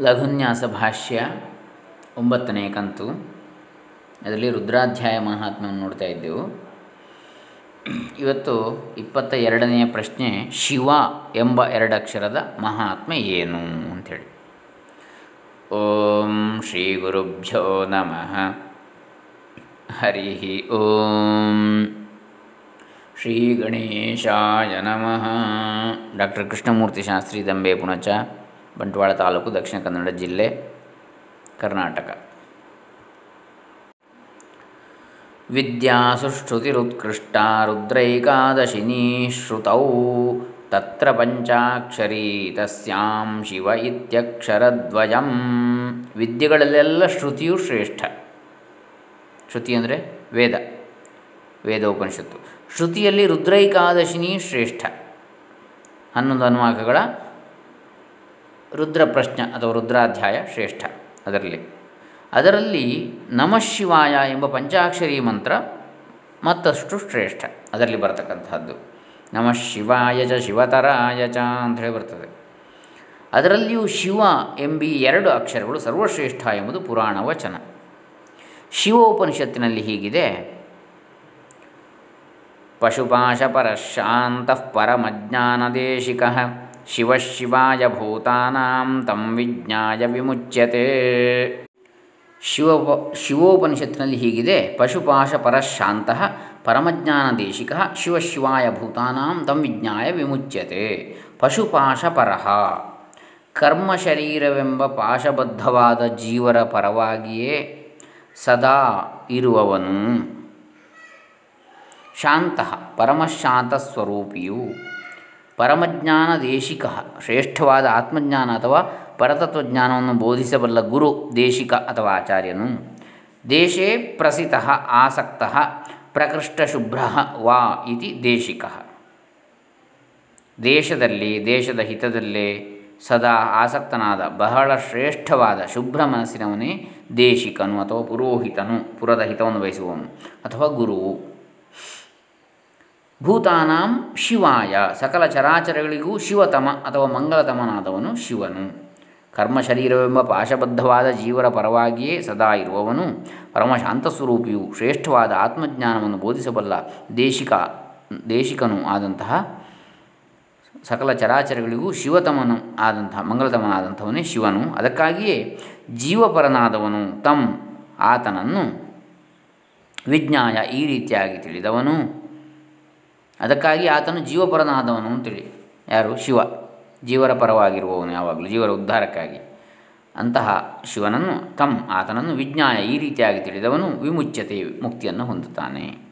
ಲಘುನ್ಯಾಸ ಭಾಷ್ಯ ಒಂಬತ್ತನೇ ಕಂತು. ಅದರಲ್ಲಿ ರುದ್ರಾಧ್ಯಾಯ ಮಹಾತ್ಮವನ್ನು ನೋಡ್ತಾ ಇದ್ದೆವು. ಇವತ್ತು ಇಪ್ಪತ್ತ ಎರಡನೆಯ ಪ್ರಶ್ನೆ, ಶಿವ ಎಂಬ ಎರಡಕ್ಷರದ ಮಹಾತ್ಮ ಏನು ಅಂಥೇಳಿ. ಓಂ ಶ್ರೀ ಗುರುಭ್ಯೋ ನಮಃ. ಹರಿ ಓಂ. ಶ್ರೀ ಗಣೇಶಾಯ ನಮಃ. ಡಾಕ್ಟರ್ ಕೃಷ್ಣಮೂರ್ತಿ ಶಾಸ್ತ್ರಿ ದಂಬೆ ಬಂಟ್ವಾಳ ತಾಲೂಕು ದಕ್ಷಿಣ ಕನ್ನಡ ಜಿಲ್ಲೆ ಕರ್ನಾಟಕ. ವಿದ್ಯಾಸುಶ್ರುತಿರುತ್ಕೃಷ್ಟ ರುದ್ರೈಕಾದಶಿನೀ ಶ್ರುತೌ ತತ್ರ ಪಂಚಾಕ್ಷರಿ ತಸ್ಯಾಂ ಶಿವ ಇತ್ಯಕ್ಷರದ್ವಯಂ. ವಿದ್ಯೆಗಳಲ್ಲೆಲ್ಲ ಶ್ರುತಿಯು ಶ್ರೇಷ್ಠ. ಶ್ರುತಿ ಅಂದರೆ ವೇದ, ವೇದೋಪನಿಷತ್ತು. ಶ್ರುತಿಯಲ್ಲಿ ರುದ್ರೈಕಾದಶಿನಿ ಶ್ರೇಷ್ಠ. ಹನ್ನೊಂದು ಅನುವಾಕಗಳ ರುದ್ರ ಪ್ರಶ್ನ ಅಥವಾ ರುದ್ರಾಧ್ಯಾಯ ಶ್ರೇಷ್ಠ ಅದರಲ್ಲಿ. ಅದರಲ್ಲಿ ನಮಃ ಶಿವಾಯ ಎಂಬ ಪಂಚಾಕ್ಷರಿ ಮಂತ್ರ ಮತ್ತಷ್ಟು ಶ್ರೇಷ್ಠ ಅದರಲ್ಲಿ ಬರತಕ್ಕಂಥದ್ದು ನಮಃ ಶಿವಾಯ ಚ ಶಿವತರಾಯ ಚ ಅಂಥೇಳಿ ಬರ್ತದೆ. ಅದರಲ್ಲಿಯೂ ಶಿವ ಎಂಬಿ ಎರಡು ಅಕ್ಷರಗಳು ಸರ್ವಶ್ರೇಷ್ಠ ಎಂಬುದು ಪುರಾಣ ವಚನ. ಶಿವೋಪನಿಷತ್ತಿನಲ್ಲಿ ಹೀಗಿದೆ. ಪಶುಪಾಶಪರಶಾಂತಃ ಪರಮಜ್ಞಾನದೇಶಿಕಃ ಶಿವಶಿವಾಯ ಭೂತಾನಾಂ ತಂ ವಿಜ್ಞಾಯ ವಿಮುಚ್ಯತೆ. ಶಿವ ಶಿವೋಪನಿಷತ್ತಿನಲ್ಲಿ ಹೀಗಿದೆ, ಪಶುಪಾಶ ಪರಶಾಂತ ಪರಮಜ್ಞಾನ ದೇಶಿಕ ಶಿವಶಿವಾಯ ಭೂತಾನಾಂ ತಂ ವಿಜ್ಞಾಯ ವಿಮುಚ್ಯತೆ. ಪಶುಪಾಶ ಪರಹ ಕರ್ಮ ಪಾಶಬದ್ಧವಾದ ಜೀವರ ಪರವಾಗಿಯೇ ಸದಾ ಇರುವವನು. ಶಾಂತ ಪರಮಶಾಂತ ಸ್ವರೂಪಿಯು ಪರಮಜ್ಞಾನ ದೇಶಿಕ ಶ್ರೇಷ್ಠವಾದ ಆತ್ಮಜ್ಞಾನ ಅಥವಾ ಪರತತ್ವಜ್ಞಾನವನ್ನು ಬೋಧಿಸಬಲ್ಲ ಗುರು, ದೇಶಿಕ ಅಥವಾ ಆಚಾರ್ಯನು. ದೇಶೇ ಪ್ರಸಿತ, ಆಸಕ್ತ ಪ್ರಕೃಷ್ಟಶುಭ್ರ ವಾ ಇತಿ ದೇಶಿಕ. ದೇಶದಲ್ಲಿ, ದೇಶದ ಹಿತದಲ್ಲೇ ಸದಾ ಆಸಕ್ತನಾದ ಬಹಳ ಶ್ರೇಷ್ಠವಾದ ಶುಭ್ರ ಮನಸ್ಸಿನವನೇ ದೇಶಿಕನು ಅಥವಾ ಪುರೋಹಿತನು, ಪುರದ ಹಿತವನ್ನು ಬಯಸುವವನು ಅಥವಾ ಗುರುವು. ಭೂತಾನಾಂ ಶಿವಾಯ. ಸಕಲ ಚರಾಚರಗಳಿಗೂ ಶಿವತಮ ಅಥವಾ ಮಂಗಲತಮನಾದವನು ಶಿವನು. ಕರ್ಮ ಶರೀರವೆಂಬ ಪಾಶಬದ್ಧವಾದ ಜೀವರ ಪರವಾಗಿಯೇ ಸದಾ ಇರುವವನು. ಪರಮಶಾಂತ ಸ್ವರೂಪಿಯು ಶ್ರೇಷ್ಠವಾದ ಆತ್ಮಜ್ಞಾನವನ್ನು ಬೋಧಿಸಬಲ್ಲ ದೇಶಿಕ, ದೇಶಿಕನು ಆದಂತಹ, ಸಕಲ ಚರಾಚರಗಳಿಗೂ ಶಿವತಮನು ಆದಂತಹ, ಮಂಗಲತಮನಾದಂಥವನೇ ಶಿವನು. ಅದಕ್ಕಾಗಿಯೇ ಜೀವಪರನಾದವನು ತಮ್ ಆತನನ್ನು ವಿಜ್ಞಾಯ ಈ ರೀತಿಯಾಗಿ ತಿಳಿದವನು. ಅದಕ್ಕಾಗಿ ಆತನು ಜೀವಪರನಾದವನು ಅಂತೇಳಿ. ಯಾರು? ಶಿವ. ಜೀವರ ಪರವಾಗಿರುವವನು ಯಾವಾಗಲೂ, ಜೀವರ ಉದ್ಧಾರಕ್ಕಾಗಿ. ಅಂತಹ ಶಿವನನ್ನು ತಮ್ ಆತನನ್ನು ವಿಜ್ಞಾಯ ಈ ರೀತಿಯಾಗಿ ತಿಳಿದವನು ವಿಮುಚ್ಯತೆ ಮುಕ್ತಿಯನ್ನು ಹೊಂದುತ್ತಾನೆ.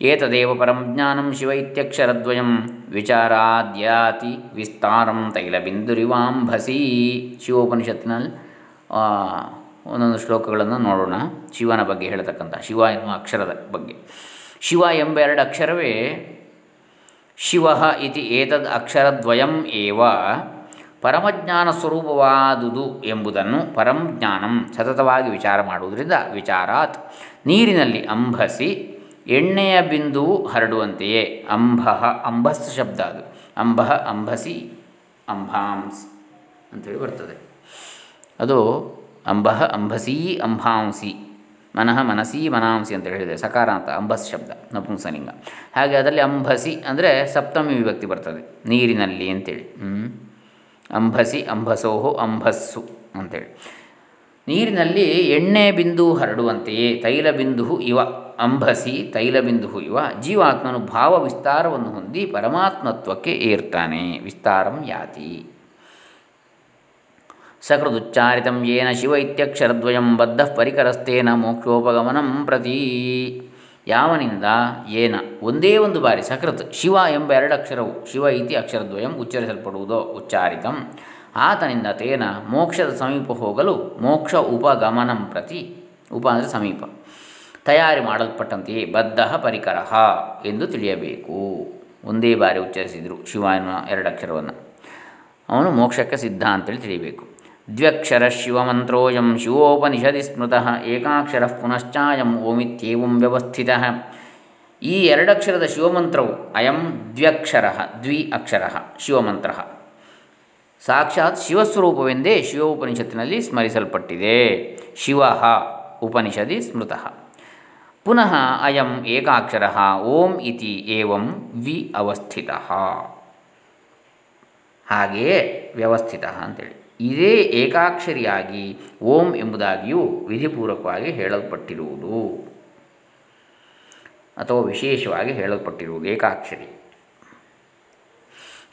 ಏತದೇವ ಪರಂ ಜ್ಞಾನಂ ಶಿವ ಇತ್ಯಕ್ಷರದ್ವಯಂ ವಿಚಾರಾದ್ಯಾತಿ ವಿಸ್ತಾರಂ ತೈಲಬಿಂದುರಿವಾಂಭಸಿ ಶಿವೋಪನಿಷತ್ತಿನಲ್ಲಿ ಒಂದೊಂದು ಶ್ಲೋಕಗಳನ್ನು ನೋಡೋಣ. ಶಿವನ ಬಗ್ಗೆ ಹೇಳತಕ್ಕಂಥ ಶಿವ ಎನ್ನುವ ಅಕ್ಷರದ ಬಗ್ಗೆ. ಶಿವ ಎಂಬ ಎರಡು ಅಕ್ಷರವೇ ಶಿವ ಇತಿ ಏತದ್ ಅಕ್ಷರದ್ವಯಂ ಏವ ಪರಮಜ್ಞಾನ ಸ್ವರೂಪವಾದುದು ಎಂಬುದನ್ನು ಪರಂಜ್ಞಾನಂ ಸತತವಾಗಿ ವಿಚಾರ ಮಾಡುವುದರಿಂದ ವಿಚಾರಾತ್ ನೀರಿನಲ್ಲಿ ಅಂಬಸಿ ಎಣ್ಣೆಯ ಬಿಂದು ಹರಡುವಂತೆಯೇ ಅಂಬಃ ಅಂಬಸ್ ಶಬ್ದ ಅದು. ಅಂಬಃ ಅಂಬಸಿ ಅಂಬಾಂಸ್ ಅಂಥೇಳಿ ಬರ್ತದೆ. ಅದು ಅಂಬಃ ಅಂಬಸೀ ಅಂಬಾಂಸಿ ಮನಃ ಮನಸಿ ಮನಾಂಸಿ ಅಂತ ಹೇಳಿದೆ ಸಕಾರ ಅಂತ ಅಂಬಸ್ ಶಬ್ದ, ನಪುಂಸಲಿಂಗ. ಹಾಗೆ ಅದರಲ್ಲಿ ಅಂಬಸಿ ಅಂದರೆ ಸಪ್ತಮಿ ವಿಭಕ್ತಿ ಬರ್ತದೆ, ನೀರಿನಲ್ಲಿ ಅಂತೇಳಿ. ಅಂಬಸಿ, ಅಂಬಸೋಹೋ, ಅಂಬಸ್ಸು ಅಂತೇಳಿ. ನೀರಿನಲ್ಲಿ ಎಣ್ಣೆ ಬಿಂದು ಹರಡುವಂತೆಯೇ ತೈಲ ಬಿಂದು ಇವ, ಅಂಬಸಿ ತೈಲ ಬಿಂದು ಇವ, ಜೀವಾತ್ಮನು ಭಾವ ವಿಸ್ತಾರವನ್ನು ಹೊಂದಿ ಪರಮಾತ್ಮತ್ವಕ್ಕೆ ಏರ್ತಾನೆ, ವಿಸ್ತಾರಂ ಯಾತಿ. ಸಕೃದುಚ್ಚಾರಿತಂ ಯೇನ ಶಿವ ಇತ್ಯಕ್ಷರದ್ವಯಂ ಬದ್ಧ ಪರಿಕರಸ್ತೇನ ಮೋಕ್ಷೋಪಗಮನಂ ಪ್ರತಿ. ಯಾವನಿಂದ ಏನ ಒಂದೇ ಒಂದು ಬಾರಿ ಸಕೃತ್ ಶಿವ ಎಂಬ ಎರಡು ಅಕ್ಷರವು ಶಿವ ಇತಿ ಅಕ್ಷರದ್ವಯಂ ಉಚ್ಚರಿಸಲ್ಪಡುವುದೋ ಉಚ್ಚಾರಿತಂ. ಆತನಿಂದ ತೇನ ಮೋಕ್ಷದ ಸಮೀಪ ಹೋಗಲು ಮೋಕ್ಷ ಉಪಗಮನಂ ಪ್ರತಿ ಉಪ ಅಂದರೆ ಸಮೀಪ. ತಯಾರಿ ಮಾಡಲ್ಪಟ್ಟಂತೆಯೇ ಬದ್ಧ ಪರಿಕರ ಎಂದು ತಿಳಿಯಬೇಕು. ಒಂದೇ ಬಾರಿ ಉಚ್ಚರಿಸಿದರು ಶಿವ ಎನ್ನುವ ಎರಡಕ್ಷರವನ್ನು ಅವನು ಮೋಕ್ಷಕ್ಕೆ ಸಿದ್ಧ ಅಂತೇಳಿ ತಿಳಿಯಬೇಕು. ದ್ವ್ಯಕ್ಷರ ಶಿವಮಂತ್ರೋಯಂ ಶಿವೋಪನಿಷದಿ ಸ್ಮೃತಃ ಏಕಾಕ್ಷರ ಪುನಶ್ಚಾಯಂ ಓಮಿತ್ಯೇವಂ ವ್ಯವಸ್ಥಿತ ಈ ಎರಡಕ್ಷರದ ಶಿವಮಂತ್ರವು ಅಯಂ ದ್ವ್ಯಕ್ಷರ, ದ್ವಿ ಅಕ್ಷರ ಶಿವಮಂತ್ರ. ಸಾಕ್ಷಾತ್ ಶಿವಸ್ವರೂಪವೆಂದೇ ಶಿವೋಪನಿಷತ್ತಿನಲ್ಲಿ ಸ್ಮರಿಸಲ್ಪಟ್ಟಿದೆ. ಶಿವ ಉಪನಿಷದಿ ಸ್ಮೃತಃ. ಪುನಃ ಅಯಂ ಏಕಾಕ್ಷರ ಓಂ ಇತಿ ಏವಂ ವಿ ಅವಸ್ಥಿತ. ಹಾಗೆಯೇ ವ್ಯವಸ್ಥಿತ ಅಂತೇಳಿ. ಇದೇ ಏಕಾಕ್ಷರಿಯಾಗಿ ಓಂ ಎಂಬುದಾಗಿಯೂ ವಿಧಿಪೂರ್ವಕವಾಗಿ ಹೇಳಲ್ಪಟ್ಟಿರುವುದು. ಅಥವಾ ವಿಶೇಷವಾಗಿ ಹೇಳಲ್ಪಟ್ಟಿರುವುದು ಏಕಾಕ್ಷರಿ.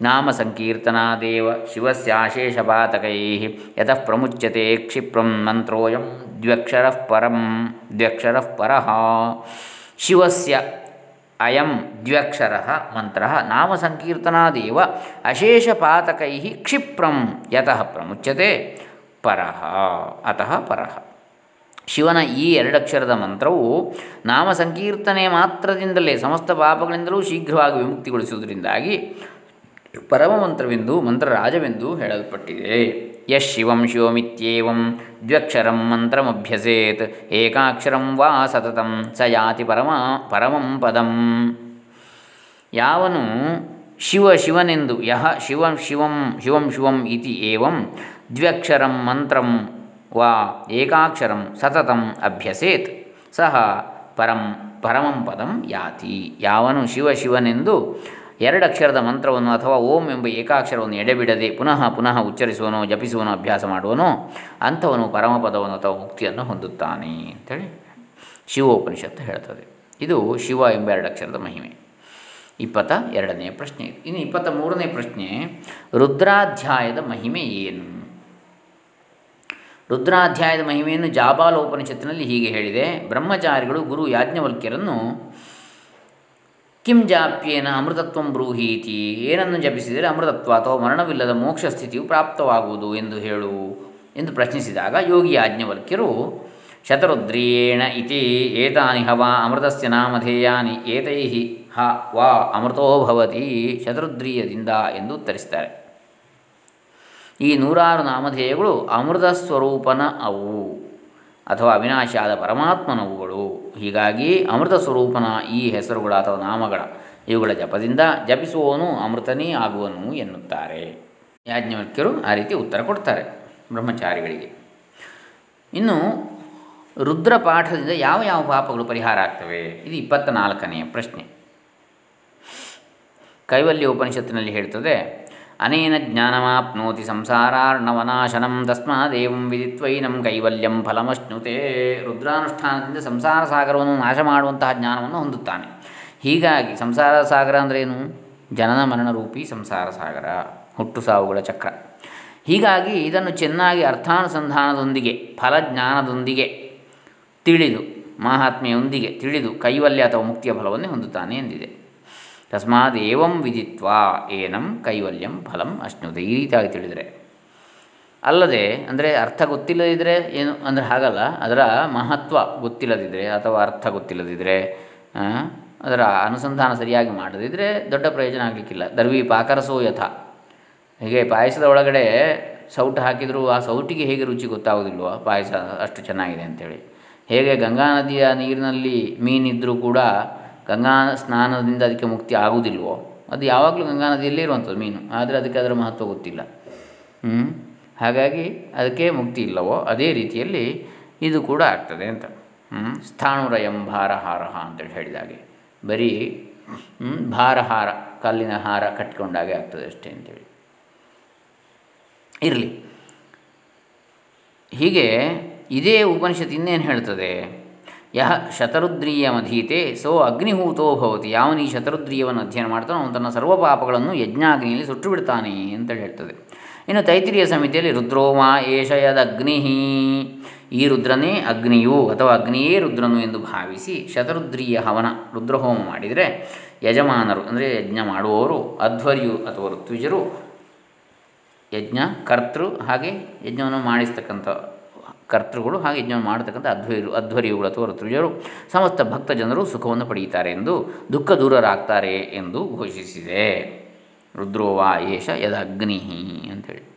ನಾಮ ಸಂಕೀರ್ತನಾದೇವ ಶಿವಸ್ಯಾಶೇಷಪಾತಕೈ ಯತಃ ಪ್ರಮುಚ್ಯತೆ ಕ್ಷಿಪ್ರಂ ಮಂತ್ರೋಯಂ ದ್ವ್ಯಕ್ಷರಃ ಪರಂ ದ್ವ್ಯಕ್ಷರಃ ಪರಃ ಶಿವಸ್ಯ ಅಯಂ ದ್ವ್ಯಕ್ಷರ ಮಂತ್ರ ನಾಮ ಸಂಕೀರ್ತನಾದೇವ ಅಶೇಷಪಾತಕೈ ಕ್ಷಿಪ್ರಂ ಯತಃ ಪ್ರಮುಚ್ಯತೆ ಪರಃ, ಅತಃ ಪರಃ. ಶಿವನ ಈ ಎರಡಕ್ಷರದ ಮಂತ್ರವು ನಾಮ ಸಂಕೀರ್ತನೆ ಮಾತ್ರದಿಂದಲೇ ಸಮಸ್ತ ಪಾಪಗಳಿಂದಲೂ ಶೀಘ್ರವಾಗಿ ವಿಮುಕ್ತಿಗೊಳಿಸುವುದರಿಂದಾಗಿ ಪರಮ ಮಂತ್ರವೆಂದು ಮಂತ್ರರಾಜವೆಂದು ಹೇಳಲ್ಪಟ್ಟಿದೆ. ಯಶ್ ಶಿವಂ ಶಿವಮಿತ್ಯೇವಂ ದ್ವ್ಯಕ್ಷರಂ ಮಂತ್ರಮಭ್ಯಸೇತ್ ಏಕಾಕ್ಷರಂ ವಾ ಸತತಂ ಸ ಯಾತಿ ಪರಮ ಪರಮಂ ಪದಂ ಯಾವನು ಶಿವ ಶಿವನೆಂದು ಯಹ ಶಿವಂ ಶಿವಂ ಶಿವಂ ಶಿವಂ ಇತಿ ಏವಂ ದ್ವ್ಯಕ್ಷರಂ ಮಂತ್ರಂ ವಾ ಏಕಾಕ್ಷರಂ ಸತತಂ ಅಭ್ಯಸೇತ್ ಸಹ ಪರಂ ಪರಮಂ ಪದಂ ಯಾತಿ ಯಾವನು ಶಿವ ಶಿವನೆಂದು ಎರಡಕ್ಷರದ ಮಂತ್ರವನ್ನು ಅಥವಾ ಓಂ ಎಂಬ ಏಕಾಕ್ಷರವನ್ನು ಎಡೆಬಿಡದೆ ಪುನಃ ಪುನಃ ಉಚ್ಚರಿಸುವನೋ, ಜಪಿಸುವನೋ, ಅಭ್ಯಾಸ ಮಾಡುವನೋ, ಅಂಥವನು ಪರಮಪದವನ್ನು ಅಥವಾ ಮುಕ್ತಿಯನ್ನು ಹೊಂದುತ್ತಾನೆ ಅಂಥೇಳಿ ಶಿವೋಪನಿಷತ್ತು ಹೇಳ್ತದೆ. ಇದು ಶಿವ ಎಂಬ ಎರಡು ಅಕ್ಷರದ ಮಹಿಮೆ. ಇಪ್ಪತ್ತ ಎರಡನೆಯ ಪ್ರಶ್ನೆ ಇನ್ನು ಇಪ್ಪತ್ತ ಮೂರನೇ ಪ್ರಶ್ನೆ, ರುದ್ರಾಧ್ಯಾಯದ ಮಹಿಮೆ ಏನು? ರುದ್ರಾಧ್ಯಾಯದ ಮಹಿಮೆಯನ್ನು ಜಾಬಾಲೋಪನಿಷತ್ತಿನಲ್ಲಿ ಹೀಗೆ ಹೇಳಿದೆ, ಬ್ರಹ್ಮಚಾರಿಗಳು ಗುರು ಯಾಜ್ಞವಲ್ಕ್ಯರನ್ನು ಕಿಂ ಜಾಪ್ಯೇನ ಅಮೃತತ್ವಂ ಬ್ರೂಹೀತಿ. ಏನನ್ನು ಜಪಿಸಿದರೆ ಅಮೃತತ್ವ ಅಥವಾ ಮರಣವಿಲ್ಲದ ಮೋಕ್ಷ ಸ್ಥಿತಿಯು ಪ್ರಾಪ್ತವಾಗುವುದು ಎಂದು ಹೇಳು ಎಂದು ಪ್ರಶ್ನಿಸಿದಾಗ ಯೋಗಿ ಆಜ್ಞವಲ್ಕ್ಯರು ಶತರುದ್ರಿಯೇಣ ಇತಿ ಏತಾನಿ ಹವಾ ಅಮೃತಸ್ಯ ನಾಮಧೇಯಾನಿ ಏತೈ ಹ ವಾ ಅಮೃತೋ ಭವತಿ ಶತರುದ್ರಿಯದಿಂದ ಎಂದು ಉತ್ತರಿಸ್ತಾರೆ ಈ ನೂರಾರು ನಾಮಧೇಯಗಳು ಅಮೃತ ಸ್ವರೂಪನ ಅವು ಅಥವಾ ಅವಿನಾಶಿಯಾದ ಪರಮಾತ್ಮನವುಗಳು ಹೀಗಾಗಿ ಅಮೃತ ಸ್ವರೂಪನ ಈ ಹೆಸರುಗಳ ಅಥವಾ ನಾಮಗಳ ಇವುಗಳ ಜಪದಿಂದ ಜಪಿಸುವವನು ಅಮೃತನೇ ಆಗುವನು ಎನ್ನುತ್ತಾರೆ. ಯಾಜ್ಞವಲ್ಕ್ಯರು ಆ ರೀತಿ ಉತ್ತರ ಕೊಡ್ತಾರೆ ಬ್ರಹ್ಮಚಾರಿಗಳಿಗೆ. ಇನ್ನು ರುದ್ರ ಪಾಠದಿಂದ ಯಾವ ಯಾವ ಪಾಪಗಳು ಪರಿಹಾರ ಆಗ್ತವೆ? ಇದು ಇಪ್ಪತ್ತ ನಾಲ್ಕನೆಯ ಪ್ರಶ್ನೆ. ಕೈವಲ್ಯ ಉಪನಿಷತ್ತಿನಲ್ಲಿ ಹೇಳ್ತದೆ ಅನೇನ ಜ್ಞಾನಮಾಪ್ನೋತಿ ಸಂಸಾರಾರ್ಣವನಾಶನಂ ತಸ್ಮಾದೇವಂ ವಿದಿತ್ವೈನಂ ಕೈವಲ್ಯಂ ಫಲಮಶ್ನುತೆ ರುದ್ರಾನುಷ್ಠಾನದಿಂದ ಸಂಸಾರ ಸಾಗರವನ್ನು ನಾಶ ಮಾಡುವಂತಹ ಜ್ಞಾನವನ್ನು ಹೊಂದುತ್ತಾನೆ. ಹೀಗಾಗಿ ಸಂಸಾರ ಸಾಗರ ಅಂದ್ರೇನು? ಜನನ ಮರಣ ರೂಪಿ ಸಂಸಾರ ಸಾಗರ ಹುಟ್ಟು ಸಾವುಗಳ ಚಕ್ರ. ಹೀಗಾಗಿ ಇದನ್ನು ಚೆನ್ನಾಗಿ ಅರ್ಥಾನುಸಂಧಾನದೊಂದಿಗೆ, ಫಲಜ್ಞಾನದೊಂದಿಗೆ ತಿಳಿದು, ಮಹಾತ್ಮೆಯೊಂದಿಗೆ ತಿಳಿದು, ಕೈವಲ್ಯ ಅಥವಾ ಮುಕ್ತಿಯ ಫಲವನ್ನೇ ಹೊಂದುತ್ತಾನೆ ಎಂದಿದೆ. ತಸ್ಮಾತ್ ಏವಂ ವಿದಿತ್ವಾ ಏನಂ ಕೈವಲ್ಯಂ ಫಲಂ ಅಶ್ನುತೆ ಈ ರೀತಿಯಾಗಿ ತಿಳಿದರೆ. ಅಲ್ಲದೆ, ಅಂದರೆ ಅರ್ಥ ಗೊತ್ತಿಲ್ಲದಿದ್ದರೆ ಏನು, ಅಂದರೆ ಹಾಗಲ್ಲ, ಅದರ ಮಹತ್ವ ಗೊತ್ತಿಲ್ಲದಿದ್ದರೆ ಅಥವಾ ಅರ್ಥ ಗೊತ್ತಿಲ್ಲದಿದ್ದರೆ ಅದರ ಅನುಸಂಧಾನ ಸರಿಯಾಗಿ ಮಾಡದಿದ್ದರೆ ದೊಡ್ಡ ಪ್ರಯೋಜನ ಆಗಲಿಕ್ಕಿಲ್ಲ. ದರ್ವಿ ಪಾಕರಸೋ ಯಥ. ಹೀಗೆ ಪಾಯಸದ ಒಳಗಡೆ ಸೌಟು ಹಾಕಿದರೂ ಆ ಸೌಟಿಗೆ ಹೇಗೆ ರುಚಿ ಗೊತ್ತಾಗೋದಿಲ್ವ, ಪಾಯಸ ಅಷ್ಟು ಚೆನ್ನಾಗಿದೆ ಅಂಥೇಳಿ ಹೇಗೆ ಗಂಗಾ ನದಿಯ ನೀರಿನಲ್ಲಿ ಮೀನಿದ್ದರೂ ಕೂಡ ಗಂಗಾ ಸ್ನಾನದಿಂದ ಅದಕ್ಕೆ ಮುಕ್ತಿ ಆಗುವುದಿಲ್ವೋ? ಅದು ಯಾವಾಗಲೂ ಗಂಗಾ ನದಿಯಲ್ಲೇ ಇರುವಂಥದ್ದು ಮೀನು. ಆದರೆ ಅದಕ್ಕೆ ಅದರ ಮಹತ್ವ ಗೊತ್ತಿಲ್ಲ. ಹಾಗಾಗಿ ಅದಕ್ಕೆ ಮುಕ್ತಿ ಇಲ್ಲವೋ? ಅದೇ ರೀತಿಯಲ್ಲಿ ಇದು ಕೂಡ ಆಗ್ತದೆ ಅಂತ. ಸ್ಥಾಣುರಯಂ ಭಾರಹಾರ ಅಂತೇಳಿ ಹೇಳಿದಾಗೆ ಬರೀ ಭಾರಹಾರ, ಕಲ್ಲಿನ ಹಾರ ಕಟ್ಕೊಂಡಾಗೆ ಆಗ್ತದೆ ಅಷ್ಟೇ ಅಂತೇಳಿ. ಇರಲಿ. ಹೀಗೆ ಇದೇ ಉಪನಿಷತ್ ಇನ್ನೇನು ಹೇಳ್ತದೆ? ಯಹ ಶತರುದ್ರೀಯಮಧೀತೆ, ಸೋ ಅಗ್ನಿಹೂತೋ ಭವತಿ. ಯಾವನು ಈ ಶತರುದ್ರೀಯವನ್ನು ಅಧ್ಯಯನ ಮಾಡ್ತಾನೋ ಅವನು ತನ್ನ ಸರ್ವ ಪಾಪಗಳನ್ನು ಯಜ್ಞಾಗ್ನಿಯಲ್ಲಿ ಸುಟ್ಟು ಬಿಡ್ತಾನೆ ಅಂತೇಳಿ ಹೇಳ್ತದೆ. ಇನ್ನು ತೈತಿರಿಯ ಸಮಿತಿಯಲ್ಲಿ ರುದ್ರೋಮ ಏಷ ಅಗ್ನಿಹಿ ಈ ರುದ್ರನೇ ಅಗ್ನಿಯು ಅಥವಾ ಅಗ್ನಿಯೇ ರುದ್ರನು ಎಂದು ಭಾವಿಸಿ ಶತರುದ್ರೀಯ ಹವನ, ರುದ್ರಹೋಮ ಮಾಡಿದರೆ ಯಜಮಾನರು, ಅಂದರೆ ಯಜ್ಞ ಮಾಡುವವರು, ಅಧ್ವರ್ಯು ಅಥವಾ ಋತ್ವಿಜರು, ಯಜ್ಞ ಕರ್ತೃ ಹಾಗೆ ಯಜ್ಞವನ್ನು ಮಾಡಿಸ್ತಕ್ಕಂಥ ಕರ್ತೃಗಳು ಹಾಗೆ ಯಜ್ಞವನ್ನು ಮಾಡತಕ್ಕಂಥ ಅಧ್ವರ್ಯರು ಅಧ್ವರ್ಯುಗಳು ಅಥವಾ ಋತುಜರು ಸಮಸ್ತ ಭಕ್ತ ಜನರು ಸುಖವನ್ನು ಪಡೆಯುತ್ತಾರೆ ಎಂದು ದುಃಖ ದೂರರಾಗ್ತಾರೆ ಎಂದು ಘೋಷಿಸಿದೆ. ರುದ್ರೋವಾ ಏಷ ಯದಗ್ನಿ ಅಂಥೇಳಿ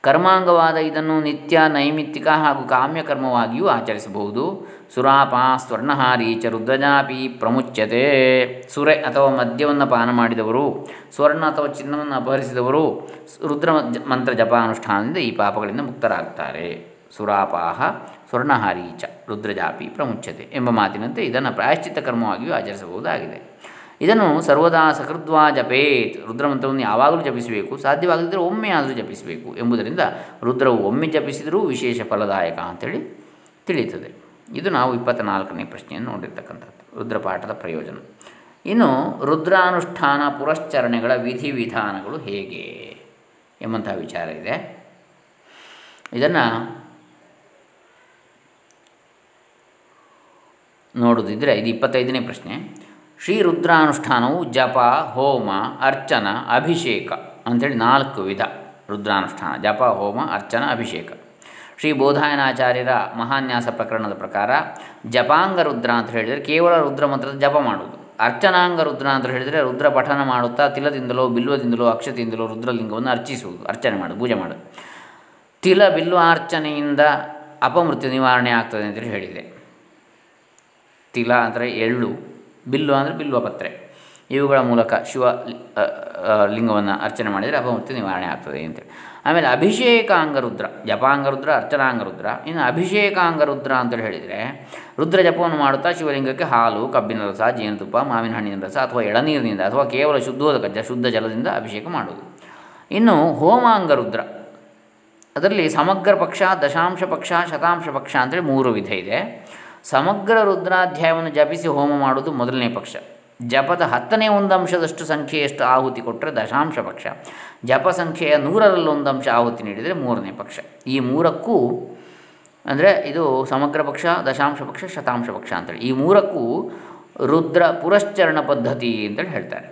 ಕರ್ಮಾಂಗವಾದ ಇದನ್ನು ನಿತ್ಯ ನೈಮಿತ್ತಿಕ ಹಾಗೂ ಕಾಮ್ಯಕರ್ಮವಾಗಿಯೂ ಆಚರಿಸಬಹುದು. ಸುರಾಪ ಸ್ವರ್ಣಹಾರಿ ಚ ರುದ್ರಜಾಪಿ ಪ್ರಮುಚ್ಯತೆ. ಸುರೆ ಅಥವಾ ಮದ್ಯವನ್ನು ಪಾನ ಮಾಡಿದವರು, ಸ್ವರ್ಣ ಅಥವಾ ಚಿನ್ನವನ್ನು ಅಪಹರಿಸಿದವರು, ರುದ್ರ ಮಂತ್ರ ಜಪಾನುಷ್ಠಾನದಿಂದ ಈ ಪಾಪಗಳಿಂದ ಮುಕ್ತರಾಗ್ತಾರೆ. ಸುರಾಪಾಹ ಸ್ವರ್ಣಹಾರೀಚ ರುದ್ರಜಾಪಿ ಪ್ರಮುಚ್ಯತೆ ಎಂಬ ಮಾತಿನಂತೆ ಇದನ್ನು ಪ್ರಾಯಶ್ಚಿತ್ತ ಕರ್ಮವಾಗಿಯೂ ಆಚರಿಸಬಹುದಾಗಿದೆ. ಇದನ್ನು ಸರ್ವದಾ ಸಕೃದ್ವಾ ಜಪೇತ್, ರುದ್ರಮಂತ್ರವನ್ನು ಯಾವಾಗಲೂ ಜಪಿಸಬೇಕು, ಸಾಧ್ಯವಾಗದಿದ್ದರೆ ಒಮ್ಮೆ ಆದರೂ ಜಪಿಸಬೇಕು ಎಂಬುದರಿಂದ ರುದ್ರವು ಒಮ್ಮೆ ಜಪಿಸಿದರೂ ವಿಶೇಷ ಫಲದಾಯಕ ಅಂಥೇಳಿ ತಿಳಿಯುತ್ತದೆ. ಇದು ನಾವು ಇಪ್ಪತ್ತನಾಲ್ಕನೇ ಪ್ರಶ್ನೆಯನ್ನು ನೋಡಿರ್ತಕ್ಕಂಥದ್ದು, ರುದ್ರಪಾಠದ ಪ್ರಯೋಜನ. ಇನ್ನು ರುದ್ರಾನುಷ್ಠಾನ ಪುರಶ್ಚರಣೆಗಳ ವಿಧಿವಿಧಾನಗಳು ಹೇಗೆ ಎಂಬಂತಹ ವಿಚಾರ ಇದೆ. ಇದನ್ನು ನೋಡೋದಿದ್ದರೆ ಇದು ಇಪ್ಪತ್ತೈದನೇ ಪ್ರಶ್ನೆ. ಶ್ರೀ ರುದ್ರಾನುಷ್ಠಾನವು ಜಪ, ಹೋಮ, ಅರ್ಚನ, ಅಭಿಷೇಕ ಅಂಥೇಳಿ ನಾಲ್ಕು ವಿಧ ರುದ್ರಾನುಷ್ಠಾನ, ಜಪ, ಹೋಮ, ಅರ್ಚನ, ಅಭಿಷೇಕ. ಶ್ರೀ ಬೋಧಾಯನಾಚಾರ್ಯರ ಮಹಾನ್ಯಾಸ ಪ್ರಕರಣದ ಪ್ರಕಾರ ಜಪಾಂಗ ರುದ್ರ ಅಂತ ಹೇಳಿದರೆ ಕೇವಲ ರುದ್ರ ಮಂತ್ರದ ಜಪ ಮಾಡುವುದು. ಅರ್ಚನಾಂಗ ರುದ್ರ ಅಂತ ಹೇಳಿದರೆ ರುದ್ರ ಪಠನ ಮಾಡುತ್ತಾ ತಿಲದಿಂದಲೋ ಬಿಲ್ವದಿಂದಲೋ ಅಕ್ಷತೆಯಿಂದಲೋ ರುದ್ರಲಿಂಗವನ್ನು ಅರ್ಚಿಸುವುದು, ಅರ್ಚನೆ ಮಾಡೋದು ಪೂಜೆ ಮಾಡೋದು ತಿಲ ಬಿಲ್ವ ಅರ್ಚನೆಯಿಂದ ಅಪಮೃತ್ಯು ನಿವಾರಣೆ ಆಗ್ತದೆ ಅಂತೇಳಿ ಹೇಳಿದೆ. ತಿಲ ಅಂದರೆ ಎಳ್ಳು, ಬಿಲ್ಲು ಅಂದರೆ ಬಿಲ್ವ ಪತ್ರೆ. ಇವುಗಳ ಮೂಲಕ ಶಿವ ಲಿಂಗವನ್ನು ಅರ್ಚನೆ ಮಾಡಿದರೆ ಅಪಮೃತ್ಯು ನಿವಾರಣೆ ಆಗ್ತದೆ ಅಂತೇಳಿ. ಆಮೇಲೆ ಅಭಿಷೇಕಾಂಗರುದ್ರ ಜಪಾಂಗರುದ್ರ ಅರ್ಚನಾಂಗರುದ್ರ ಇನ್ನು ಅಭಿಷೇಕಾಂಗರುದ್ರ ಅಂತೇಳಿ ಹೇಳಿದರೆ, ರುದ್ರ ಜಪವನ್ನು ಮಾಡುತ್ತಾ ಶಿವಲಿಂಗಕ್ಕೆ ಹಾಲು, ಕಬ್ಬಿನ ರಸ, ಜೇನುತುಪ್ಪ, ಮಾವಿನ ಹಣ್ಣಿನ ರಸ ಅಥವಾ ಎಳನೀರಿನಿಂದ ಅಥವಾ ಕೇವಲ ಶುದ್ಧವಾದ ಗಜ್ಜ ಶುದ್ಧ ಜಲದಿಂದ ಅಭಿಷೇಕ ಮಾಡುವುದು. ಇನ್ನು ಹೋಮಾಂಗರುದ್ರ ಅದರಲ್ಲಿ ಸಮಗ್ರ ಪಕ್ಷ, ದಶಾಂಶ ಪಕ್ಷ, ಶತಾಂಶ ಪಕ್ಷ ಅಂತೇಳಿ ಮೂರು ವಿಧ ಇದೆ. ಸಮಗ್ರ ರುದ್ರಾಧ್ಯಾಯವನ್ನು ಜಪಿಸಿ ಹೋಮ ಮಾಡುವುದು ಮೊದಲನೇ ಪಕ್ಷ. ಜಪದ ಹತ್ತನೇ ಒಂದು ಅಂಶದಷ್ಟು ಸಂಖ್ಯೆಯಷ್ಟು ಆಹುತಿ ಕೊಟ್ಟರೆ ದಶಾಂಶ ಪಕ್ಷ. ಜಪ ಸಂಖ್ಯೆಯ ನೂರರಲ್ಲೊಂದು ಅಂಶ ಆಹುತಿ ನೀಡಿದರೆ ಮೂರನೇ ಪಕ್ಷ. ಈ ಮೂರಕ್ಕೂ ಅಂದರೆ ಇದು ಸಮಗ್ರ ಪಕ್ಷ, ದಶಾಂಶ ಪಕ್ಷ, ಶತಾಂಶ ಪಕ್ಷ ಅಂತೇಳಿ. ಈ ಮೂರಕ್ಕೂ ರುದ್ರ ಪುರಶ್ಚರಣ ಪದ್ಧತಿ ಅಂತೇಳಿ ಹೇಳ್ತಾರೆ.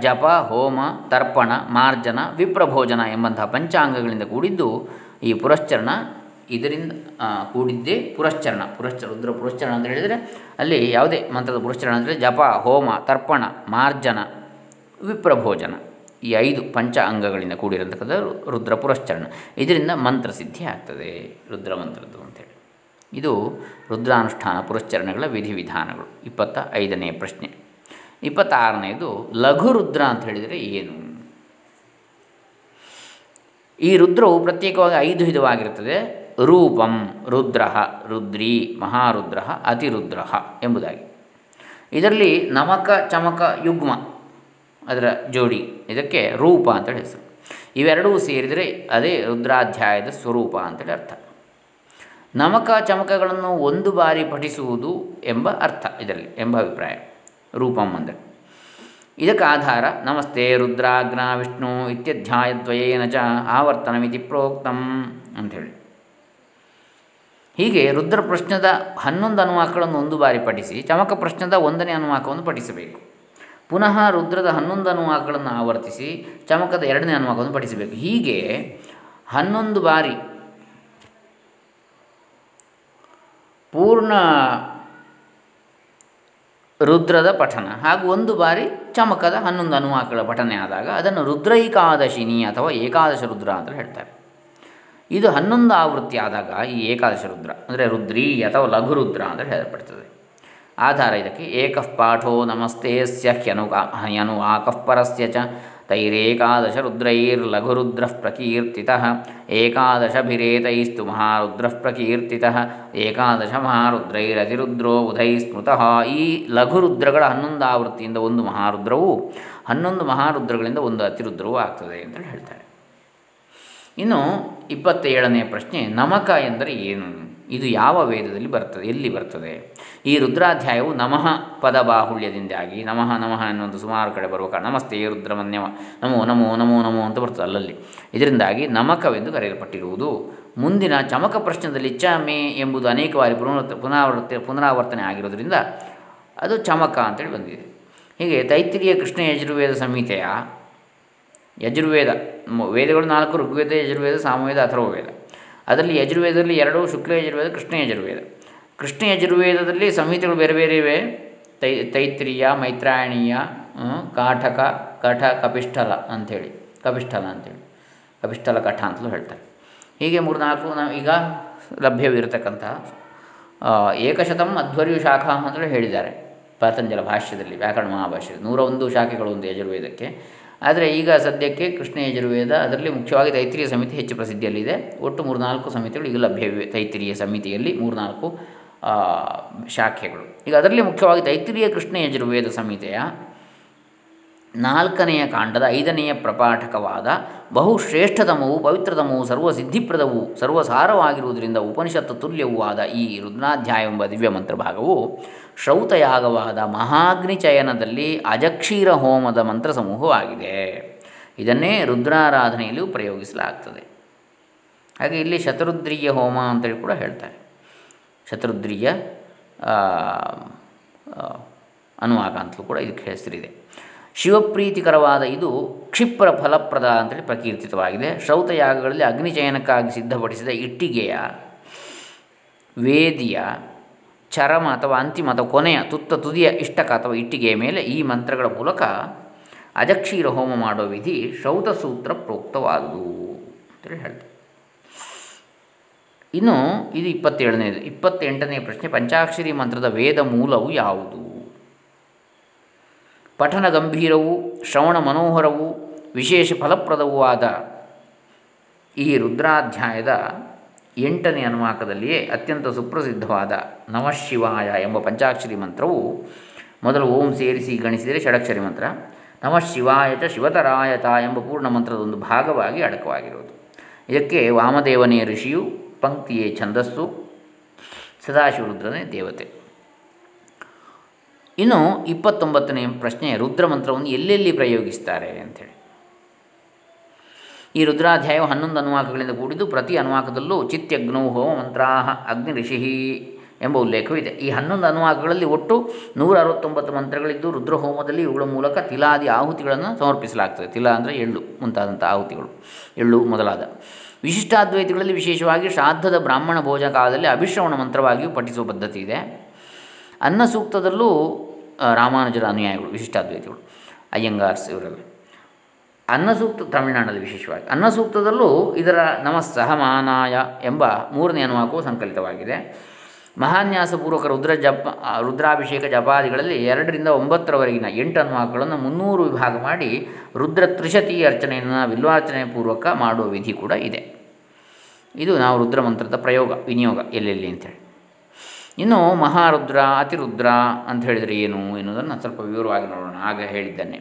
ಜಪ, ಹೋಮ, ತರ್ಪಣ, ಮಾರ್ಜನ, ವಿಪ್ರಭೋಜನ ಎಂಬಂತಹ ಪಂಚಾಂಗಗಳಿಂದ ಕೂಡಿದ್ದು ಈ ಪುರಶ್ಚರಣ ಇದರಿಂದ ಕೂಡಿದ್ದೇ ಪುರಶ್ಚರಣ. ಪುರಶ್ಚ ರುದ್ರ ಪುರಶ್ಚರಣ ಅಂತ ಹೇಳಿದರೆ ಅಲ್ಲಿ ಯಾವುದೇ ಮಂತ್ರದ ಪುರಶ್ಚರಣ ಅಂದರೆ ಜಪ, ಹೋಮ, ತರ್ಪಣ, ಮಾರ್ಜನ, ವಿಪ್ರಭೋಜನ ಈ ಐದು ಪಂಚ ಅಂಗಗಳಿಂದ ಕೂಡಿರತಕ್ಕಂಥ ರುದ್ರ ಪುರಶ್ಚರಣ. ಇದರಿಂದ ಮಂತ್ರ ಸಿದ್ಧಿ ಆಗ್ತದೆ, ರುದ್ರ ಮಂತ್ರದ್ದು ಅಂತೇಳಿ ಇದು ರುದ್ರಾನುಷ್ಠಾನ ಪುರಶ್ಚರಣಗಳ ವಿಧಿವಿಧಾನಗಳು. ಇಪ್ಪತ್ತ ಐದನೇ ಪ್ರಶ್ನೆ. ಇಪ್ಪತ್ತಾರನೆಯದು ಲಘು ರುದ್ರ ಅಂತ ಹೇಳಿದರೆ ಏನು? ಈ ರುದ್ರವು ಪ್ರತ್ಯೇಕವಾಗಿ ಐದು ವಿಧವಾಗಿರುತ್ತದೆ ರೂಪಂ ರುದ್ರ ರುದ್ರಿ ಮಹಾರುದ್ರ ಅತಿರುದ್ರ ಎಂಬುದಾಗಿ. ಇದರಲ್ಲಿ ನಮಕ, ಚಮಕ, ಯುಗ್ಮ ಅದರ ಜೋಡಿ ಇದಕ್ಕೆ ರೂಪ ಅಂತೇಳಿ ಹೆಸರು. ಇವೆರಡೂ ಸೇರಿದರೆ ಅದೇ ರುದ್ರಾಧ್ಯಾಯದ ಸ್ವರೂಪ ಅಂತೇಳಿ ಅರ್ಥ. ನಮಕ, ಚಮಕಗಳನ್ನು ಒಂದು ಬಾರಿ ಪಠಿಸುವುದು ಎಂಬ ಅರ್ಥ ಇದರಲ್ಲಿ ಎಂಬ ಅಭಿಪ್ರಾಯ. ರೂಪಂ ಅಂದರೆ. ಇದಕ್ಕೆ ಆಧಾರ ನಮಸ್ತೆ ರುದ್ರಾಗ್ನ ವಿಷ್ಣು ಇತ್ಯಧ್ಯಾಯದ್ವಯೇನ ಚ ಆವರ್ತನಮಿತಿ ಪ್ರೋಕ್ತಂ ಅಂಥೇಳಿ. ಹೀಗೆ ರುದ್ರ ಪ್ರಶ್ನದ ಹನ್ನೊಂದು ಅನುವಾಕಗಳನ್ನು ಒಂದು ಬಾರಿ ಪಠಿಸಿ, ಚಮಕ ಪ್ರಶ್ನದ ಒಂದನೇ ಅನುವಾಕವನ್ನು ಪಠಿಸಬೇಕು. ಪುನಃ ರುದ್ರದ ಹನ್ನೊಂದು ಅನುವಾಕಗಳನ್ನು ಆವರ್ತಿಸಿ, ಚಮಕದ ಎರಡನೇ ಅನುವಾಕವನ್ನು ಪಠಿಸಬೇಕು. ಹೀಗೆ ಹನ್ನೊಂದು ಬಾರಿ ಪೂರ್ಣ ರುದ್ರದ ಪಠನ ಹಾಗೂ ಒಂದು ಬಾರಿ ಚಮಕದ ಹನ್ನೊಂದು ಅನುವಾಕಗಳ ಪಠನೆ ಆದಾಗ ಅದನ್ನು ರುದ್ರೈಕಾದಶಿನಿ ಅಥವಾ ಏಕಾದಶ ರುದ್ರ ಅಂತ ಹೇಳ್ತಾರೆ. ಇದು ಹನ್ನೊಂದು ಆವೃತ್ತಿ ಆದಾಗ ಈ ಏಕಾದಶ ರುದ್ರ, ಅಂದರೆ ರುದ್ರಿ ಅಥವಾ ಲಘು ರುದ್ರ ಅಂತ ಹೇಳಲ್ಪಡ್ತದೆ. ಆಧಾರ ಇದಕ್ಕೆ ಏಕಃ ಪಾಠೋ ನಮಸ್ತೇಸ್ಯ ಹ್ಯನು ಹ್ಯನುವಾಕಃ ಆಕಃಪರಸ್ಯ ಚ, ತೈರೇಕಾದಶ ರುದ್ರೈರ್ಲಘುರುದ್ರಃ ಪ್ರಕೀರ್ತಿತಃ, ಏಕಾದಶಭಿರೇತೈಸ್ತು ಮಹಾರುದ್ರ ಪ್ರಕೀರ್ತಿತ, ಏಕಾದಶ ಮಹಾರುದ್ರೈರತಿರುದ್ರೋ ಬುಧೈ ಸ್ಮೃತಃ ಈ ಲಘುರುದ್ರಗಳ ಹನ್ನೊಂದು ಆವೃತ್ತಿಯಿಂದ ಒಂದು ಮಹಾರುದ್ರವು, ಹನ್ನೊಂದು ಮಹಾರುದ್ರಗಳಿಂದ ಒಂದು ಅತಿರುದ್ರವೂ ಆಗ್ತದೆ ಅಂತೇಳಿ ಹೇಳ್ತಾರೆ. ಇನ್ನು ಇಪ್ಪತ್ತೇಳನೇ ಪ್ರಶ್ನೆ ನಮಕ ಎಂದರೆ ಏನು? ಇದು ಯಾವ ವೇದದಲ್ಲಿ ಬರ್ತದೆ, ಎಲ್ಲಿ ಬರ್ತದೆ? ಈ ರುದ್ರಾಧ್ಯಾಯವು ನಮಃ ಪದ ಬಾಹುಳ್ಯದಿಂದಾಗಿ ನಮಃ ನಮಃ ಎನ್ನುವಂಥ ಸುಮಾರು ಕಡೆ ಬರುವ ಕಾರಣ, ನಮಸ್ತೆ ರುದ್ರಮನ್ಯವ, ನಮೋ ನಮೋ ನಮೋ ನಮೋ ಅಂತ ಬರ್ತದೆ ಅಲ್ಲಲ್ಲಿ. ಇದರಿಂದಾಗಿ ನಮಕವೆಂದು ಕರೆಯಲ್ಪಟ್ಟಿರುವುದು. ಮುಂದಿನ ಚಮಕ ಪ್ರಶ್ನದಲ್ಲಿ ಚ ಎಂಬುದು ಅನೇಕ ಬಾರಿ ಪುನರ್ವರ್ತ, ಪುನರಾವರ್ತ, ಪುನರಾವರ್ತನೆ ಆಗಿರೋದ್ರಿಂದ ಅದು ಚಮಕ ಅಂತೇಳಿ ಬಂದಿದೆ. ಹೀಗೆ ತೈತ್ರಿಯ ಕೃಷ್ಣ ಯಜುರ್ವೇದ ಸಂಹಿತೆಯ ಯಜುರ್ವೇದ ವೇದಗಳು ನಾಲ್ಕು, ಋಗ್ವೇದ, ಯಜುರ್ವೇದ, ಸಾಮವೇದ, ಅಥರ್ವವೇದ. ಅದರಲ್ಲಿ ಯಜುರ್ವೇದದಲ್ಲಿ ಎರಡು, ಶುಕ್ಲ ಯಜುರ್ವೇದ, ಕೃಷ್ಣ ಯಜುರ್ವೇದ. ಕೃಷ್ಣ ಯಜುರ್ವೇದದಲ್ಲಿ ಸಂಹಿತೆಗಳು ಬೇರೆ ಬೇರೆ ಇವೆ. ತೈ, ತೈತ್ರಿಯ, ಮೈತ್ರಾಯಣೀಯ ಕಾಠಕ ಕಠ, ಕಪಿಷ್ಠಲ ಅಂಥೇಳಿ. ಕಪಿಷ್ಠಲ ಅಂತೇಳಿ ಕಪಿಷ್ಠಲ, ಕಠ ಅಂತಲೂ ಹೇಳ್ತಾರೆ. ಹೀಗೆ ಮೂರ್ನಾಲ್ಕು ನಾವು ಈಗ ಲಭ್ಯವಿರತಕ್ಕಂತಹ ಏಕಶತಂ ಅಧ್ವರ್ಯು ಶಾಖಾ ಅಂತೇಳಿ ಹೇಳಿದ್ದಾರೆ. ಪತಂಜಲ ಭಾಷ್ಯದಲ್ಲಿ, ವ್ಯಾಕರಣ ಮಹಾಭಾಷ್ಯದಲ್ಲಿ. ನೂರ ಒಂದು ಶಾಖೆಗಳು ಯಜುರ್ವೇದಕ್ಕೆ. ಆದರೆ ಈಗ ಸದ್ಯಕ್ಕೆ ಕೃಷ್ಣ ಯಜುರ್ವೇದ ಅದರಲ್ಲಿ ಮುಖ್ಯವಾಗಿ ತೈತ್ರಿಯ ಸಮಿತಿ ಹೆಚ್ಚು ಪ್ರಸಿದ್ಧಿಯಲ್ಲಿದೆ. ಒಟ್ಟು ಮೂರ್ನಾಲ್ಕು ಸಮಿತಿಗಳು ಈಗ ಲಭ್ಯವಿವೆ ತೈತ್ರಿಯ ಸಮಿತಿಯಲ್ಲಿ ಮೂರ್ನಾಲ್ಕು ಶಾಖೆಗಳು. ಈಗ ಅದರಲ್ಲಿ ಮುಖ್ಯವಾಗಿ ತೈತ್ರಿಯ ಕೃಷ್ಣ ಯಜುರ್ವೇದ ಸಂಹಿತೆಯ ನಾಲ್ಕನೆಯ ಕಾಂಡದ ಐದನೆಯ ಪ್ರಪಾಠಕವಾದ ಬಹುಶ್ರೇಷ್ಠತಮವು ಪವಿತ್ರತಮವು ಸರ್ವಸಿದ್ಧಿಪ್ರದವು ಸರ್ವಸಾರವಾಗಿರುವುದರಿಂದ ಉಪನಿಷತ್ತು ತುಲ್ಯವೂ ಆದ ಈ ರುದ್ರಾಧ್ಯಾಯವೆಂಬ ದಿವ್ಯ ಮಂತ್ರಭಾಗವು ಶ್ರೌತಯಾಗವಾದ ಮಹಾಗ್ನಿಚಯನದಲ್ಲಿ ಅಜಕ್ಷೀರ ಹೋಮದ ಮಂತ್ರ ಸಮೂಹವಾಗಿದೆ. ಇದನ್ನೇ ರುದ್ರಾರಾಧನೆಯಲ್ಲಿಯೂ ಪ್ರಯೋಗಿಸಲಾಗ್ತದೆ. ಹಾಗೆ ಇಲ್ಲಿ ಶತರುದ್ರಿಯ ಹೋಮ ಅಂತೇಳಿ ಕೂಡ ಹೇಳ್ತಾರೆ. ಶತರುದ್ರಿಯ ಅನುವಾಕ ಅಂತಲೂ ಕೂಡ ಇದಕ್ಕೆ ಹೆಸರಿದೆ. ಶಿವಪ್ರೀತಿಕರವಾದ ಇದು ಕ್ಷಿಪ್ರ ಫಲಪ್ರದ ಅಂತೇಳಿ ಪ್ರಕೀರ್ತಿತವಾಗಿದೆ. ಶ್ರೌತಯಾಗಗಳಲ್ಲಿ ಅಗ್ನಿಚಯನಕ್ಕಾಗಿ ಸಿದ್ಧಪಡಿಸಿದ ಇಟ್ಟಿಗೆಯ, ವೇದಿಯ, ಚರಮ ಅಥವಾ ಅಂತಿಮ ಅಥವಾ ಕೊನೆಯ ತುತ್ತ ತುದಿಯ ಇಷ್ಟಕ ಅಥವಾ ಇಟ್ಟಿಗೆಯ ಮೇಲೆ ಈ ಮಂತ್ರಗಳ ಮೂಲಕ ಅಜಕ್ಷೀರ ಹೋಮ ಮಾಡೋ ವಿಧಿ ಶ್ರೌತಸೂತ್ರ ಪ್ರೋಕ್ತವಾದುದು ಅಂತೇಳಿ ಹೇಳ್ತಾರೆ. ಇನ್ನು ಇದು ಇಪ್ಪತ್ತೇಳನೇದು. ಇಪ್ಪತ್ತೆಂಟನೇ ಪ್ರಶ್ನೆ, ಪಂಚಾಕ್ಷರಿ ಮಂತ್ರದ ವೇದ ಮೂಲವು ಯಾವುದು? ಪಠನ ಗಂಭೀರವೂ, ಶ್ರವಣ ಮನೋಹರವೂ, ವಿಶೇಷ ಫಲಪ್ರದವೂ ಆದ ಈ ರುದ್ರಾಧ್ಯಾಯದ ಎಂಟನೇ ಅನುವಾಕದಲ್ಲಿಯೇ ಅತ್ಯಂತ ಸುಪ್ರಸಿದ್ಧವಾದ ನಮಃಶಿವಾಯ ಎಂಬ ಪಂಚಾಕ್ಷರಿ ಮಂತ್ರವು ಮೊದಲು ಓಂ ಸೇರಿಸಿ ಗಣಿಸಿದರೆ ಷಡಕ್ಷರಿ ಮಂತ್ರ, ನಮಃ ಚ ಶಿವತರಾಯತ ಎಂಬ ಪೂರ್ಣ ಮಂತ್ರದ ಒಂದು ಭಾಗವಾಗಿ ಅಡಕವಾಗಿರುವುದು. ಇದಕ್ಕೆ ವಾಮದೇವನೇ ಋಷಿಯು, ಪಂಕ್ತಿಯೇ ಛಂದಸ್ಸು, ಸದಾಶಿವರುದ್ರನೇ ದೇವತೆ. ಇನ್ನು ಇಪ್ಪತ್ತೊಂಬತ್ತನೇ ಪ್ರಶ್ನೆ ರುದ್ರ ಮಂತ್ರವನ್ನು ಎಲ್ಲೆಲ್ಲಿ ಪ್ರಯೋಗಿಸ್ತಾರೆ ಅಂಥೇಳಿ. ಈ ರುದ್ರಾಧ್ಯಾಯವು ಹನ್ನೊಂದು ಅನುವಾಕಗಳಿಂದ ಕೂಡಿದ್ದು ಪ್ರತಿ ಅನುವಾಕದಲ್ಲೂ ಚಿತ್ಯಗ್ನೋ ಹೋಮ ಮಂತ್ರಾಹ ಅಗ್ನಿ ಋಷಿ ಎಂಬ ಉಲ್ಲೇಖವಿದೆ. ಈ ಹನ್ನೊಂದು ಅನುವಾಕಗಳಲ್ಲಿ ಒಟ್ಟು ನೂರ ಅರವತ್ತೊಂಬತ್ತು ಮಂತ್ರಗಳಿದ್ದು ರುದ್ರಹೋಮದಲ್ಲಿ ಇವುಗಳ ಮೂಲಕ ತಿಲಾದಿ ಆಹುತಿಗಳನ್ನು ಸಮರ್ಪಿಸಲಾಗ್ತದೆ. ತಿಲ ಅಂದರೆ ಎಳ್ಳು ಮುಂತಾದಂಥ ಆಹುತಿಗಳು. ಎಳ್ಳು ಮೊದಲಾದ. ವಿಶಿಷ್ಟಾದ್ವೈತಗಳಲ್ಲಿ ವಿಶೇಷವಾಗಿ ಶ್ರಾದ್ದದ ಬ್ರಾಹ್ಮಣ ಭೋಜನ ಕಾಲದಲ್ಲಿ ಅಭಿಶ್ರವಣ ಮಂತ್ರವಾಗಿಯೂ ಪಠಿಸುವ ಪದ್ಧತಿ ಇದೆ. ಅನ್ನ ಸೂಕ್ತದಲ್ಲೂ ರಾಮಾನುಜರ ಅನುಯಾಯಿಗಳು, ವಿಶಿಷ್ಟಾದ್ವೈತಿಗಳು, ಅಯ್ಯಂಗಾರ್ಸ್ ಇವರೆಲ್ಲ. ಅನ್ನಸೂಕ್ತ ತಮಿಳುನಾಡಲ್ಲಿ ವಿಶೇಷವಾಗಿ. ಅನ್ನಸೂಕ್ತದಲ್ಲೂ ಇದರ ನಮಃ ಸಹಮಾನಾಯ ಎಂಬ ಮೂರನೇ ಅನುವಾಕವು ಸಂಕಲಿತವಾಗಿದೆ. ಮಹಾನ್ಯಾಸಪೂರ್ವಕ ರುದ್ರ ಜಪ ರುದ್ರಾಭಿಷೇಕ ಜಪಾದಿಗಳಲ್ಲಿ ಎರಡರಿಂದ ಒಂಬತ್ತರವರೆಗಿನ ಎಂಟು ಅನುವಾಕಗಳನ್ನು ಮುನ್ನೂರು ವಿಭಾಗ ಮಾಡಿ ರುದ್ರ ತ್ರಿಶತಿ ಅರ್ಚನೆಯನ್ನು ವಿಲ್ವಾರ್ಚನೆ ಪೂರ್ವಕ ಮಾಡುವ ವಿಧಿ ಕೂಡ ಇದೆ. ಇದು ನಾವು ರುದ್ರ ಮಂತ್ರದ ಪ್ರಯೋಗ, ವಿನಿಯೋಗ ಎಲ್ಲೆಲ್ಲಿ ಅಂತೇಳಿ. ಇನ್ನು ಮಹಾರುದ್ರ, ಅತಿರುದ್ರ ಅಂತ ಹೇಳಿದರೆ ಏನು ಎನ್ನುವುದನ್ನು ಸ್ವಲ್ಪ ವಿವರವಾಗಿ ನೋಡೋಣ. ಆಗ ಹೇಳಿದ್ದೇನೆ.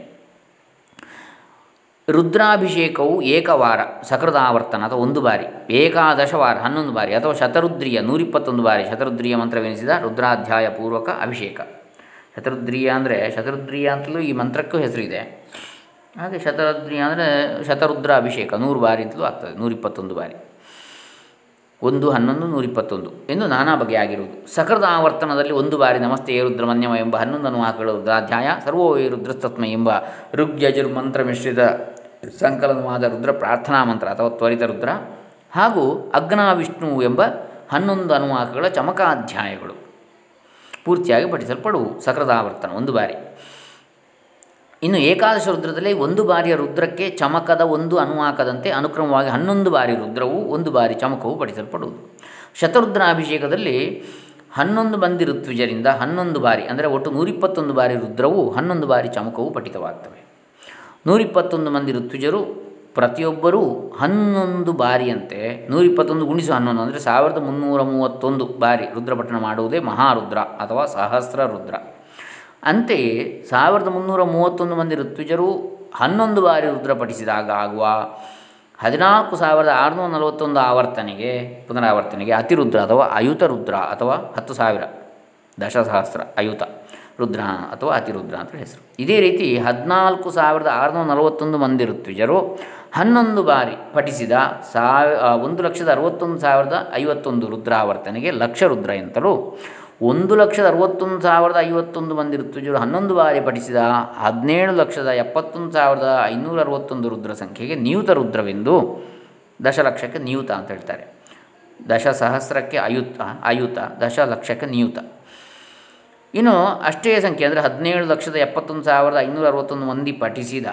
ರುದ್ರಾಭಿಷೇಕವು ಏಕವಾರ, ಸಕೃದಾವರ್ತನ ಅಥವಾ ಒಂದು ಬಾರಿ, ಏಕಾದಶ ವಾರ, ಹನ್ನೊಂದು ಬಾರಿ ಅಥವಾ ಶತರುದ್ರಿಯ, ನೂರಿಪ್ಪತ್ತೊಂದು ಬಾರಿ ಶತರುದ್ರಿಯ ಮಂತ್ರವೆನಿಸಿದ ರುದ್ರಾಧ್ಯಾಯ ಪೂರ್ವಕ ಅಭಿಷೇಕ. ಶತರುದ್ರಿಯ ಅಂದರೆ ಶತರುದ್ರಿಯ ಅಂತಲೂ ಈ ಮಂತ್ರಕ್ಕೂ ಹೆಸರಿದೆ. ಹಾಗೆ ಶತರುದ್ರಿಯ ಅಂದರೆ ಶತರುದ್ರ ಅಭಿಷೇಕ ನೂರು ಬಾರಿ ಅಂತಲೂ ಆಗ್ತದೆ, ನೂರಿಪ್ಪತ್ತೊಂದು ಬಾರಿ. ಒಂದು ಹನ್ನೊಂದು ನೂರಿಪ್ಪತ್ತೊಂದು ಎಂದು ನಾನಾ ಬಗೆಯಾಗಿರುವುದು ಸಕೃದ ಆವರ್ತನದಲ್ಲಿ ಒಂದು ಬಾರಿ ನಮಸ್ತೆ ರುದ್ರಮನ್ಯಮ ಎಂಬ ಹನ್ನೊಂದು ಅನುವಾಕಗಳು ರುದ್ರಾಧ್ಯಾಯ, ಸರ್ವೋ ರುದ್ರಸ್ತತ್ಮ ಎಂಬ ಋಗ್ಯಜುರ್ ಮಂತ್ರ ಮಿಶ್ರಿತ ಸಂಕಲನವಾದ ರುದ್ರ ಪ್ರಾರ್ಥನಾ ಮಂತ್ರ ಅಥವಾ ತ್ವರಿತ ರುದ್ರ ಹಾಗೂ ಅಗ್ನಾ ವಿಷ್ಣು ಎಂಬ ಹನ್ನೊಂದು ಅನುವಾಕಗಳ ಚಮಕಾಧ್ಯಾಯಗಳು. ಪೂರ್ತಿಯಾಗಿ ಪಠಿಸಲ್ಪಡುವು. ಸಕೃದಾವರ್ತನ ಒಂದು ಬಾರಿ. ಇನ್ನು ಏಕಾದಶ ರುದ್ರದಲ್ಲಿ ಒಂದು ಬಾರಿಯ ರುದ್ರಕ್ಕೆ ಚಮಕದ ಒಂದು ಅನುವಾಕದಂತೆ ಅನುಕ್ರಮವಾಗಿ ಹನ್ನೊಂದು ಬಾರಿ ರುದ್ರವು ಒಂದು ಬಾರಿ ಚಮಕವು ಪಡಿಸಲ್ಪಡುವುದು. ಶತರುದ್ರ ಅಭಿಷೇಕದಲ್ಲಿ ಹನ್ನೊಂದು ಮಂದಿ ಋತ್ವಿಜರಿಂದ ಹನ್ನೊಂದು ಬಾರಿ, ಅಂದರೆ ಒಟ್ಟು ನೂರಿಪ್ಪತ್ತೊಂದು ಬಾರಿ ರುದ್ರವು ಹನ್ನೊಂದು ಬಾರಿ ಚಮಕವು ಪಠಿತವಾಗ್ತವೆ. ನೂರಿಪ್ಪತ್ತೊಂದು ಮಂದಿ ಋತ್ವಿಜರು ಪ್ರತಿಯೊಬ್ಬರೂ ಹನ್ನೊಂದು ಬಾರಿಯಂತೆ, ನೂರಿಪ್ಪತ್ತೊಂದು ಗುಣಿಸು ಹನ್ನೊಂದು ಅಂದರೆ ಸಾವಿರದ ಮುನ್ನೂರ ಮೂವತ್ತೊಂದು ಬಾರಿ ರುದ್ರಪಠಣ ಮಾಡುವುದೇ ಮಹಾರುದ್ರ ಅಥವಾ ಸಹಸ್ರ ರುದ್ರ ಅಂತೆಯೇ ಸಾವಿರದ ಮುನ್ನೂರ ಮೂವತ್ತೊಂದು ಮಂದಿ ಋತ್ವಿಜರು ಹನ್ನೊಂದು ಬಾರಿ ರುದ್ರ ಪಠಿಸಿದಾಗ ಆಗುವ ಹದಿನಾಲ್ಕು ಸಾವಿರದ ಆರುನೂರ ನಲವತ್ತೊಂದು ಆವರ್ತನೆಗೆ, ಪುನರಾವರ್ತನೆಗೆ ಅತಿರುದ್ರ ಅಥವಾ ಅಯುತ ರುದ್ರ ಅಥವಾ ಹತ್ತು ಸಾವಿರ, ದಶಸಹಸ್ರ ಅಯುತ ರುದ್ರ ಅಥವಾ ಅತಿರುದ್ರ ಅಂತ ಹೆಸರು. ಇದೇ ರೀತಿ ಹದಿನಾಲ್ಕು ಸಾವಿರದ ಆರುನೂರ ನಲವತ್ತೊಂದು ಮಂದಿ ಋತ್ವಿಜರು ಹನ್ನೊಂದು ಬಾರಿ ಪಠಿಸಿದ ಸಾವಿ ಒಂದು ಲಕ್ಷದ ಅರವತ್ತೊಂದು ಸಾವಿರದ ಐವತ್ತೊಂದು ರುದ್ರಾವರ್ತನೆಗೆ ಲಕ್ಷ ರುದ್ರ ಎಂತಲೂ ಒಂದು ಲಕ್ಷದ ಅರವತ್ತೊಂದು ಸಾವಿರದ ಐವತ್ತೊಂದು ಮಂದಿ ಋತ್ವಿಜರು ಹನ್ನೊಂದು ಬಾರಿ ಪಠಿಸಿದ ಹದಿನೇಳು ಲಕ್ಷದ ಎಪ್ಪತ್ತೊಂದು ಸಾವಿರದ ಐನೂರ ಅರವತ್ತೊಂದು ರುದ್ರ ಸಂಖ್ಯೆಗೆ ನಿಯುತ ರುದ್ರವೆಂದು ದಶಲಕ್ಷಕ್ಕೆ ನಿಯುತ ಅಂತ ಹೇಳ್ತಾರೆ. ದಶ ಸಹಸ್ರಕ್ಕೆ ಅಯುತ ಅಯುತ, ದಶಲಕ್ಷಕ್ಕೆ ನಿಯುತ. ಇನ್ನು ಅಷ್ಟೇ ಸಂಖ್ಯೆ ಅಂದರೆ ಹದಿನೇಳು ಲಕ್ಷದ ಎಪ್ಪತ್ತೊಂದು ಸಾವಿರದ ಐನೂರ ಅರವತ್ತೊಂದು ಮಂದಿ ಪಠಿಸಿದ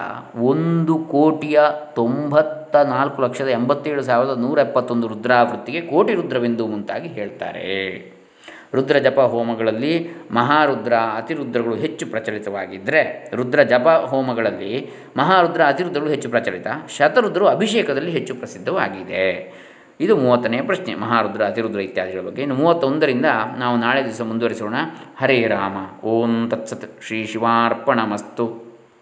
ಒಂದು ಕೋಟಿಯ ತೊಂಬತ್ತ ನಾಲ್ಕು ಲಕ್ಷದ ಎಂಬತ್ತೇಳು ಸಾವಿರದ ನೂರ ಎಪ್ಪತ್ತೊಂದು ರುದ್ರಾವೃತ್ತಿಗೆ ಕೋಟಿ ರುದ್ರವೆಂದು ಮುಂತಾಗಿ ಹೇಳ್ತಾರೆ. ರುದ್ರ ಜಪ ಹೋಮಗಳಲ್ಲಿ ಮಹಾರುದ್ರ ಅತಿರುದ್ರಗಳು ಹೆಚ್ಚು ಪ್ರಚಲಿತವಾಗಿದ್ದರೆ ರುದ್ರ ಜಪ ಹೋಮಗಳಲ್ಲಿ ಮಹಾರುದ್ರ ಅತಿರುದ್ರಗಳು ಹೆಚ್ಚು ಪ್ರಚಲಿತ ಶತರುದ್ರವು ಅಭಿಷೇಕದಲ್ಲಿ ಹೆಚ್ಚು ಪ್ರಸಿದ್ಧವಾಗಿದೆ. ಇದು ಮೂವತ್ತನೇ ಪ್ರಶ್ನೆ, ಮಹಾರುದ್ರ ಅತಿರುದ್ರ ಇತ್ಯಾದಿಗಳ ಬಗ್ಗೆ. ಇನ್ನು ಮೂವತ್ತೊಂದರಿಂದ ನಾವು ನಾಳೆ ದಿವಸ ಮುಂದುವರಿಸೋಣ. ಹರೇ ರಾಮ. ಓಂ ತತ್ಸತ್. ಶ್ರೀ ಶಿವಾರ್ಪಣಮಸ್ತು.